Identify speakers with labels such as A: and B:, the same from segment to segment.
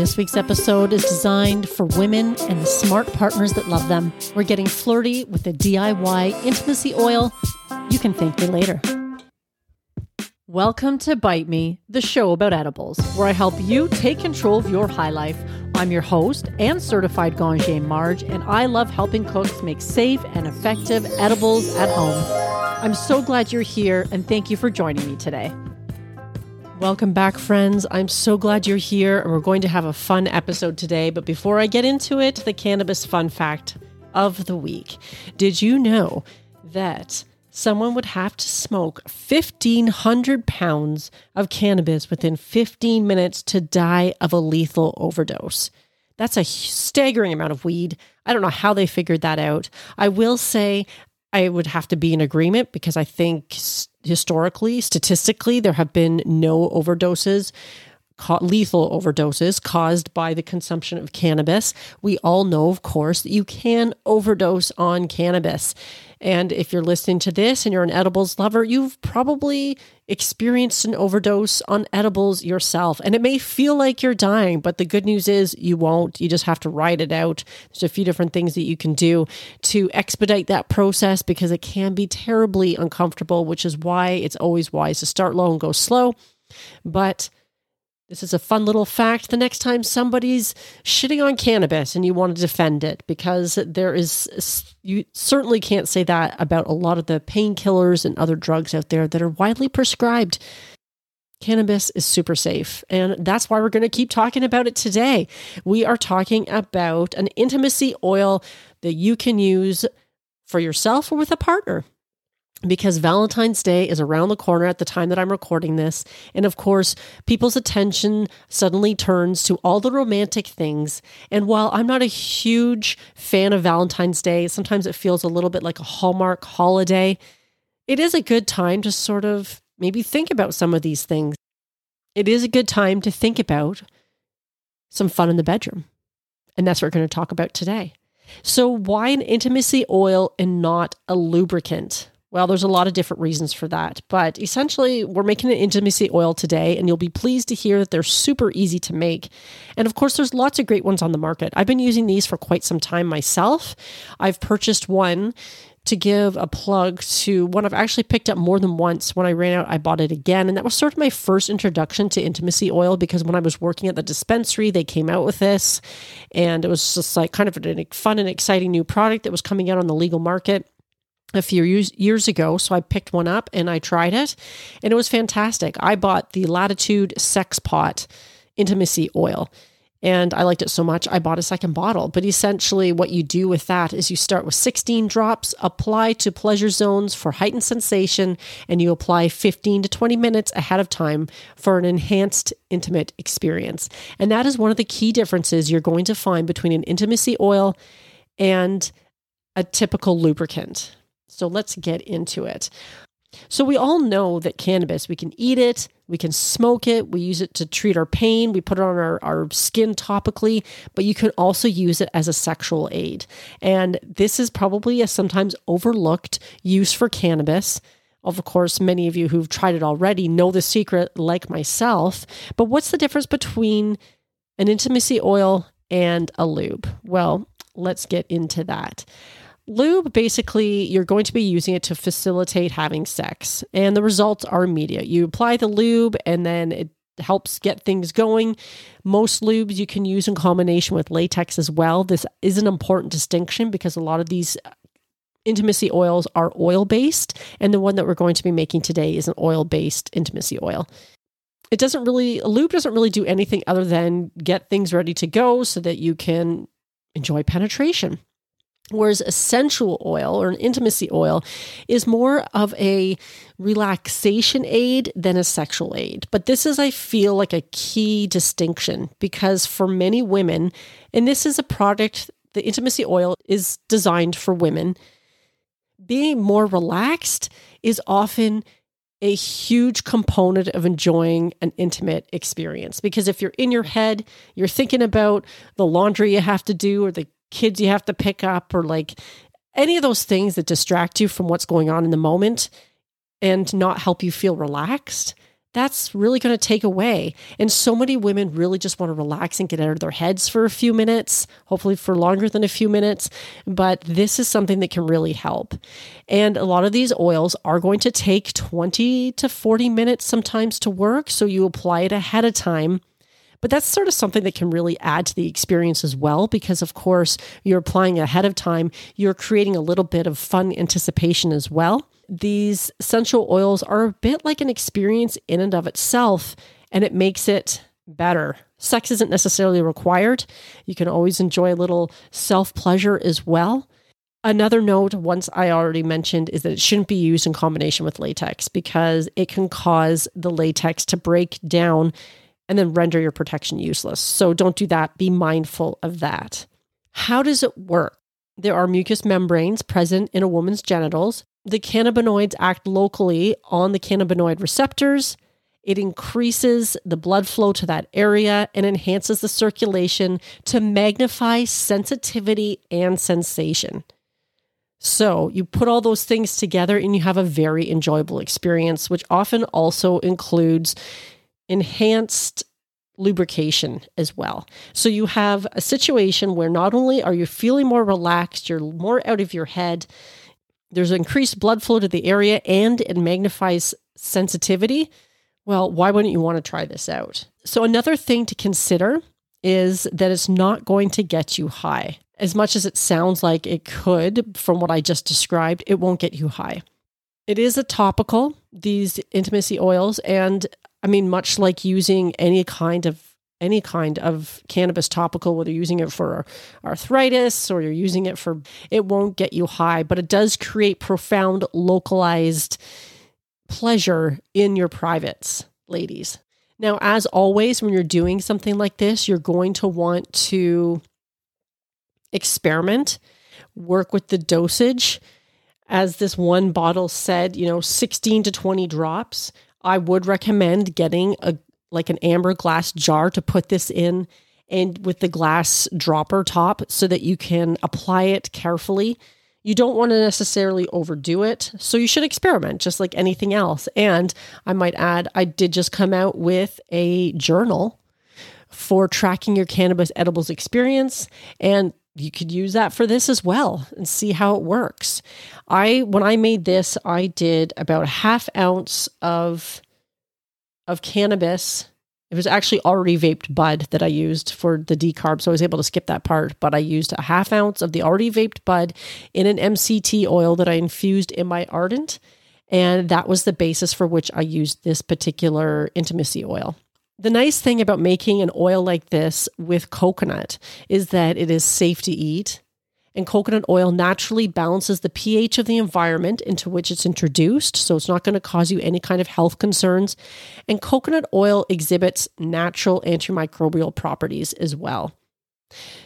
A: This week's episode is designed for women and the smart partners that love them. We're getting flirty with the DIY intimacy oil. You can thank me later. Welcome to Bite Me, the show about edibles, where I help you take control of your high life. I'm your host and certified Ganjier Marge, and I love helping cooks make safe and effective edibles at home. I'm so glad you're here, and thank you for joining me today. Welcome back, friends. I'm so glad you're here, and we're going to have a fun episode today. But before I get into it, the cannabis fun fact of the week. Did you know that someone would have to smoke 1,500 pounds of cannabis within 15 minutes to die of a lethal overdose? That's a staggering amount of weed. I don't know how they figured that out. I will say I would have to be in agreement because I think historically, statistically, there have been no overdoses lethal overdoses caused by the consumption of cannabis. We all know, of course, that you can overdose on cannabis. And if you're listening to this and you're an edibles lover, you've probably experienced an overdose on edibles yourself. And it may feel like you're dying, but the good news is you won't. You just have to ride it out. There's a few different things that you can do to expedite that process because it can be terribly uncomfortable, which is why it's always wise to start low and go slow. But this is a fun little fact. The next time somebody's shitting on cannabis and you want to defend it, because there is, you certainly can't say that about a lot of the painkillers and other drugs out there that are widely prescribed. Cannabis is super safe. And that's why we're going to keep talking about it today. We are talking about an intimacy oil that you can use for yourself or with a partner because Valentine's Day is around the corner at the time that I'm recording this. And of course, people's attention suddenly turns to all the romantic things. And while I'm not a huge fan of Valentine's Day, sometimes it feels a little bit like a Hallmark holiday. It is a good time to sort of maybe think about some of these things. It is a good time to think about some fun in the bedroom. And that's what we're going to talk about today. So, why an intimacy oil and not a lubricant? Well, there's a lot of different reasons for that, but essentially, we're making an intimacy oil today, and you'll be pleased to hear that they're super easy to make. And of course, there's lots of great ones on the market. I've been using these for quite some time myself. I've purchased one to give a plug to one I've actually picked up more than once. When I ran out, I bought it again. And that was sort of my first introduction to intimacy oil because when I was working at the dispensary, they came out with this. And it was just like kind of a fun and exciting new product that was coming out on the legal market a few years, ago. So I picked one up and I tried it, and it was fantastic. I bought the Latitude Sex Pot Intimacy Oil. And I liked it so much, I bought a second bottle. But essentially, what you do with that is you start with 16 drops, apply to pleasure zones for heightened sensation, and you apply 15 to 20 minutes ahead of time for an enhanced intimate experience. And that is one of the key differences you're going to find between an intimacy oil and a typical lubricant. So let's get into it. So we all know that cannabis, we can eat it, we can smoke it, we use it to treat our pain, we put it on our, our skin topically, but you can also use it as a sexual aid. And this is probably a sometimes overlooked use for cannabis. Of course, many of you who've tried it already know the secret, like myself. But what's the difference between an intimacy oil and a lube? Well, let's get into that. Lube, basically, you're going to be using it to facilitate having sex, and the results are immediate. You apply the lube, and then it helps get things going. Most lubes you can use in combination with latex as well. This is an important distinction because a lot of these intimacy oils are oil based, and the one that we're going to be making today is an oil based intimacy oil. It doesn't really, lube doesn't really do anything other than get things ready to go so that you can enjoy penetration. Whereas a sensual oil or an intimacy oil is more of a relaxation aid than a sexual aid. But this is, I feel, like a key distinction because for many women, and this is a product, the intimacy oil is designed for women, being more relaxed is often a huge component of enjoying an intimate experience. Because if you're in your head, you're thinking about the laundry you have to do or the kids you have to pick up or like any of those things that distract you from what's going on in the moment and not help you feel relaxed, that's really going to take away. And so many women really just want to relax and get out of their heads for a few minutes, hopefully for longer than a few minutes. But this is something that can really help. And a lot of these oils are going to take 20 to 40 minutes sometimes to work. So you apply it ahead of time. But that's sort of something that can really add to the experience as well, because of course, you're applying ahead of time, you're creating a little bit of fun anticipation as well these essential oils are a bit like an experience in and of itself, and it makes it better. Sex isn't necessarily required. You can always enjoy a little self pleasure as well. Another note, once I already mentioned, is that it shouldn't be used in combination with latex because it can cause the latex to break down and then render your protection useless. So don't do that. Be mindful of that. How does it work? There are mucous membranes present in a woman's genitals the cannabinoids act locally on the cannabinoid receptors. It increases the blood flow to that area and enhances the circulation to magnify sensitivity and sensation. So, you put all those things together and you have a very enjoyable experience, which often also includes enhanced lubrication as well. So, you have a situation where not only are you feeling more relaxed, you're more out of your head, there's increased blood flow to the area and it magnifies sensitivity. Well, why wouldn't you want to try this out? So, another thing to consider is that it's not going to get you high. As much as it sounds like it could, from what I just described, it won't get you high. It is a topical, these intimacy oils, and I mean, much like using any kind of any kind of cannabis topical, whether you're using it for arthritis or you're using it for, it won't get you high, but it does create profound localized pleasure in your privates, ladies. Now, as always, when you're doing something like this, you're going to want to experiment, work with the dosage. As this one bottle said, you know, 16 to 20 drops. I would recommend getting a like an amber glass jar to put this in and with the glass dropper top so that you can apply it carefully. You don't want to necessarily overdo it. So you should experiment just like anything else. And I might add, I did just come out with a journal for tracking your cannabis edibles experience. And you could use that for this as well and see how it works. I when I made this, I did about a half ounce of of cannabis. It was actually already vaped bud that I used for the decarb, so I was able to skip that part. But I used a half ounce of the already vaped bud in an MCT oil that I infused in my Ardent. And that was the basis for which I used this particular intimacy oil. The nice thing about making an oil like this with coconut is that it is safe to eat and coconut oil naturally balances the pH of the environment into which it's introduced, so it's not going to cause you any kind of health concerns. And coconut oil exhibits natural antimicrobial properties as well.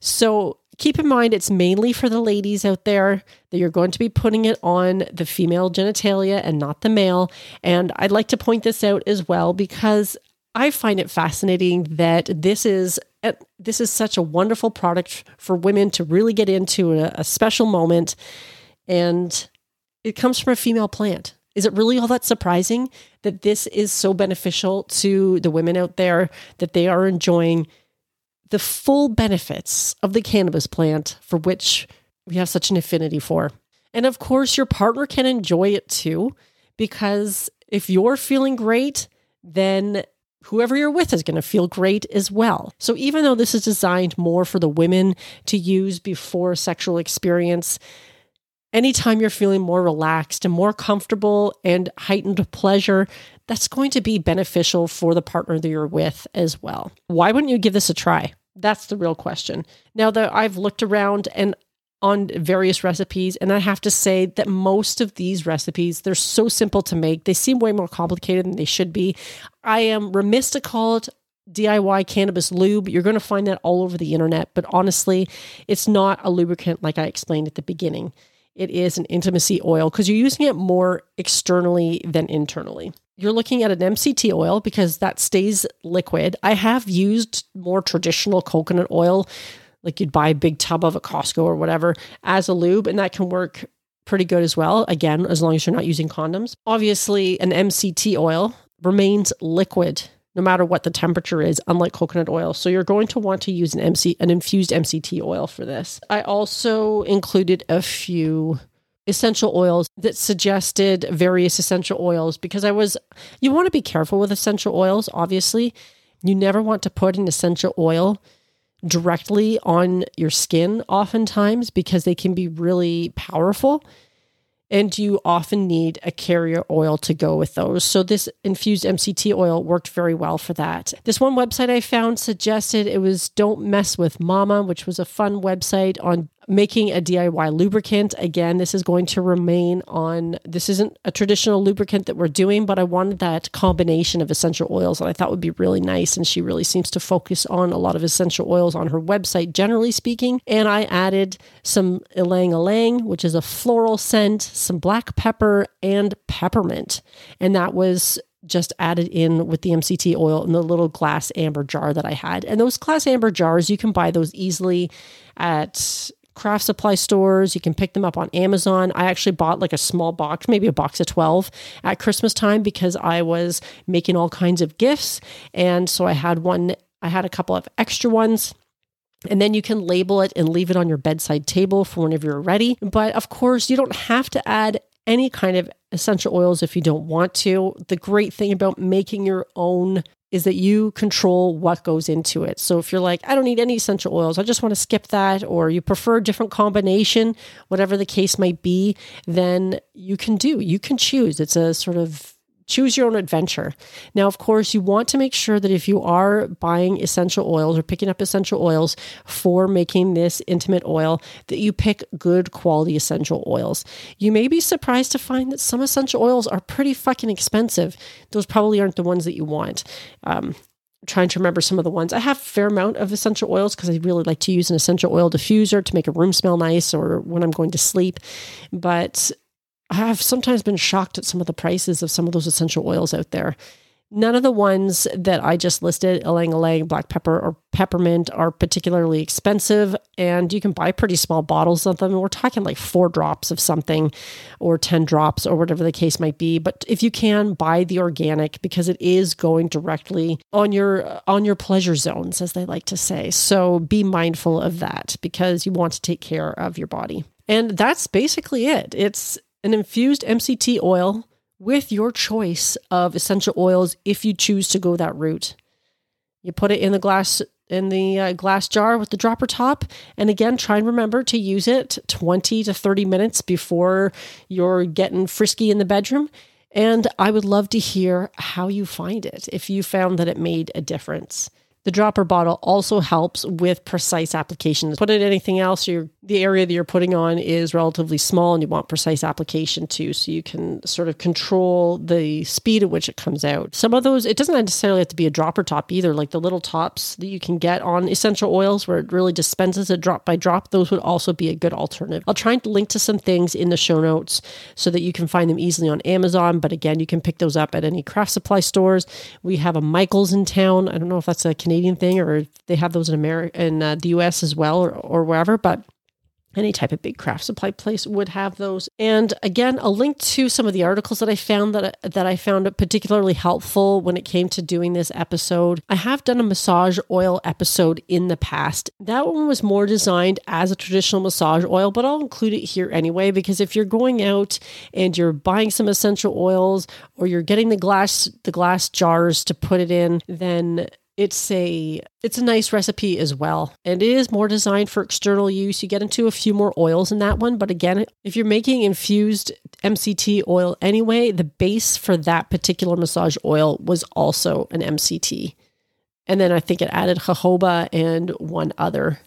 A: So keep in mind, it's mainly for the ladies out there that you're going to be putting it on the female genitalia and not the male. And I'd like to point this out as well because I find it fascinating that this is eh, this is such a wonderful product for women to really get into a, a special moment, and it comes from a female plant. Is it really all that surprising that this is so beneficial to the women out there that they are enjoying the full benefits of the cannabis plant for which we have such an affinity for? And of course, your partner can enjoy it too, because if you're feeling great, then whoever you're with is going to feel great as well. So even though this is designed more for the women to use before sexual experience, anytime you're feeling more relaxed and more comfortable and heightened pleasure, that's going to be beneficial for the partner that you're with as well. Why wouldn't you give this a try? That's the real question. Now that I've looked around and on various recipes. And i have to say that most of these recipes they're so simple to make. They seem way more complicated than they should be. I am remiss to call it diy cannabis lube. You're going to find that all over the internet but honestly it's not a lubricant like i explained at the beginning. It is an intimacy oil because you're using it more externally than internally. You're looking at an MCT oil because that stays liquid. I have used more traditional coconut oil like you'd buy a big tub of a Costco or whatever as a lube, and that can work pretty good as well. Again, as long as you're not using condoms. Obviously, an MCT oil remains liquid no matter what the temperature is, unlike coconut oil. So you're going to want to use an MC an infused MCT oil for this. I also included a few essential oils that suggested various essential oils because I was you want to be careful with essential oils, obviously. You never want to put an essential oil directly on your skin oftentimes because they can be really powerful and you often need a carrier oil to go with those. So this infused MCT oil worked very well for that. This one website I found suggested it was Don't Mess with Mama, which was a fun website on making a DIY lubricant. Again, this is going to remain on, this isn't a traditional lubricant that we're doing, but I wanted that combination of essential oils that I thought would be really nice. And she really seems to focus on a lot of essential oils on her website, generally speaking. And I added some ylang ylang, which is a floral scent, some black pepper, and peppermint. And that was just added in with the MCT oil in the little glass amber jar that I had. And those glass amber jars, you can buy those easily at craft supply stores. You can pick them up on Amazon. I actually bought like a small box, maybe a box of 12 at Christmas time because I was making all kinds of gifts. And so I had one, I had a couple of extra ones. And then you can label it and leave it on your bedside table for whenever you're ready. But of course, you don't have to add any kind of essential oils if you don't want to. The great thing about making your own is that you control what goes into it. So if you're like, I don't need any essential oils, I just want to skip that, or you prefer a different combination, whatever the case might be, then you can do. You can choose. It's a sort of choose your own adventure. Now, of course, you want to make sure that if you are buying essential oils or picking up essential oils for making this intimate oil, that you pick good quality essential oils. You may be surprised to find that some essential oils are pretty fucking expensive. Those probably aren't the ones that you want. Um, trying to remember some of the ones. I have a fair amount of essential oils because I really like to use an essential oil diffuser to make a room smell nice or when I'm going to sleep. But I've sometimes been shocked at some of the prices of some of those essential oils out there. None of the ones that I just listed, ylang ylang, black pepper, or peppermint, are particularly expensive, and you can buy pretty small bottles of them. We're talking like four drops of something, or ten drops, or whatever the case might be. But if you can, buy the organic because it is going directly on your on your pleasure zones, as they like to say. So be mindful of that because you want to take care of your body. And that's basically it. It's an infused MCT oil with your choice of essential oils if you choose to go that route. You put it in the glass in the uh, glass jar with the dropper top and again try and remember to use it 20 to 30 minutes before you're getting frisky in the bedroom and I would love to hear how you find it if you found that it made a difference. The dropper bottle also helps with precise applications. Put it anything else, the area that you're putting on is relatively small and you want precise application too. So you can sort of control the speed at which it comes out. Some of those, it doesn't necessarily have to be a dropper top either, like the little tops that you can get on essential oils where it really dispenses it drop by drop. Those would also be a good alternative. I'll try and link to some things in the show notes so that you can find them easily on Amazon. But again, you can pick those up at any craft supply stores. We have a Michael's in town. I don't know if that's a Canadian thing or they have those in America in uh, the US as well or, or wherever, but any type of big craft supply place would have those. And again, a link to some of the articles that I found that that I found particularly helpful when it came to doing this episode. I have done a massage oil episode in the past. That one was more designed as a traditional massage oil, but I'll include it here anyway because if you're going out and you're buying some essential oils or you're getting the glass the glass jars to put it in, then it's a it's a nice recipe as well. And it is more designed for external use. You get into a few more oils in that one, but again, if you're making infused MCT oil anyway, the base for that particular massage oil was also an MCT. And then I think it added jojoba and one other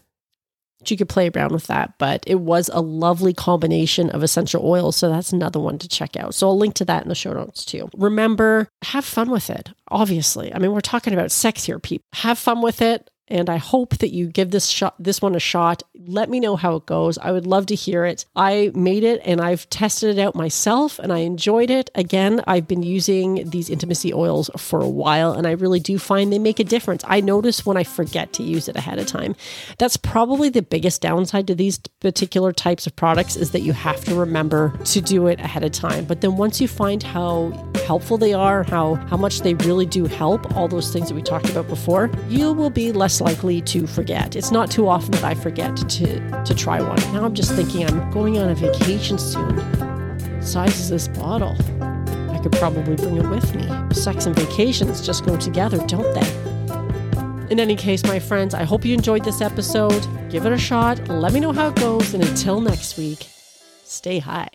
A: you could play around with that, but it was a lovely combination of essential oils. So that's another one to check out. So I'll link to that in the show notes too. Remember, have fun with it. Obviously, I mean, we're talking about sex here, people. Have fun with it and I hope that you give this shot this one a shot. Let me know how it goes. I would love to hear it. I made it and I've tested it out myself and I enjoyed it. Again, I've been using these intimacy oils for a while and I really do find they make a difference. I notice when I forget to use it ahead of time. That's probably the biggest downside to these particular types of products is that you have to remember to do it ahead of time. But then once you find how helpful they are, how how much they really do help, all those things that we talked about before, you will be less likely to forget. It's not too often that I forget to to try one. Now I'm just thinking I'm going on a vacation soon. Size is this bottle? I could probably bring it with me. Sex and vacations just go together, don't they? In any case, my friends, I hope you enjoyed this episode. Give it a shot. Let me know how it goes. And until next week, stay high.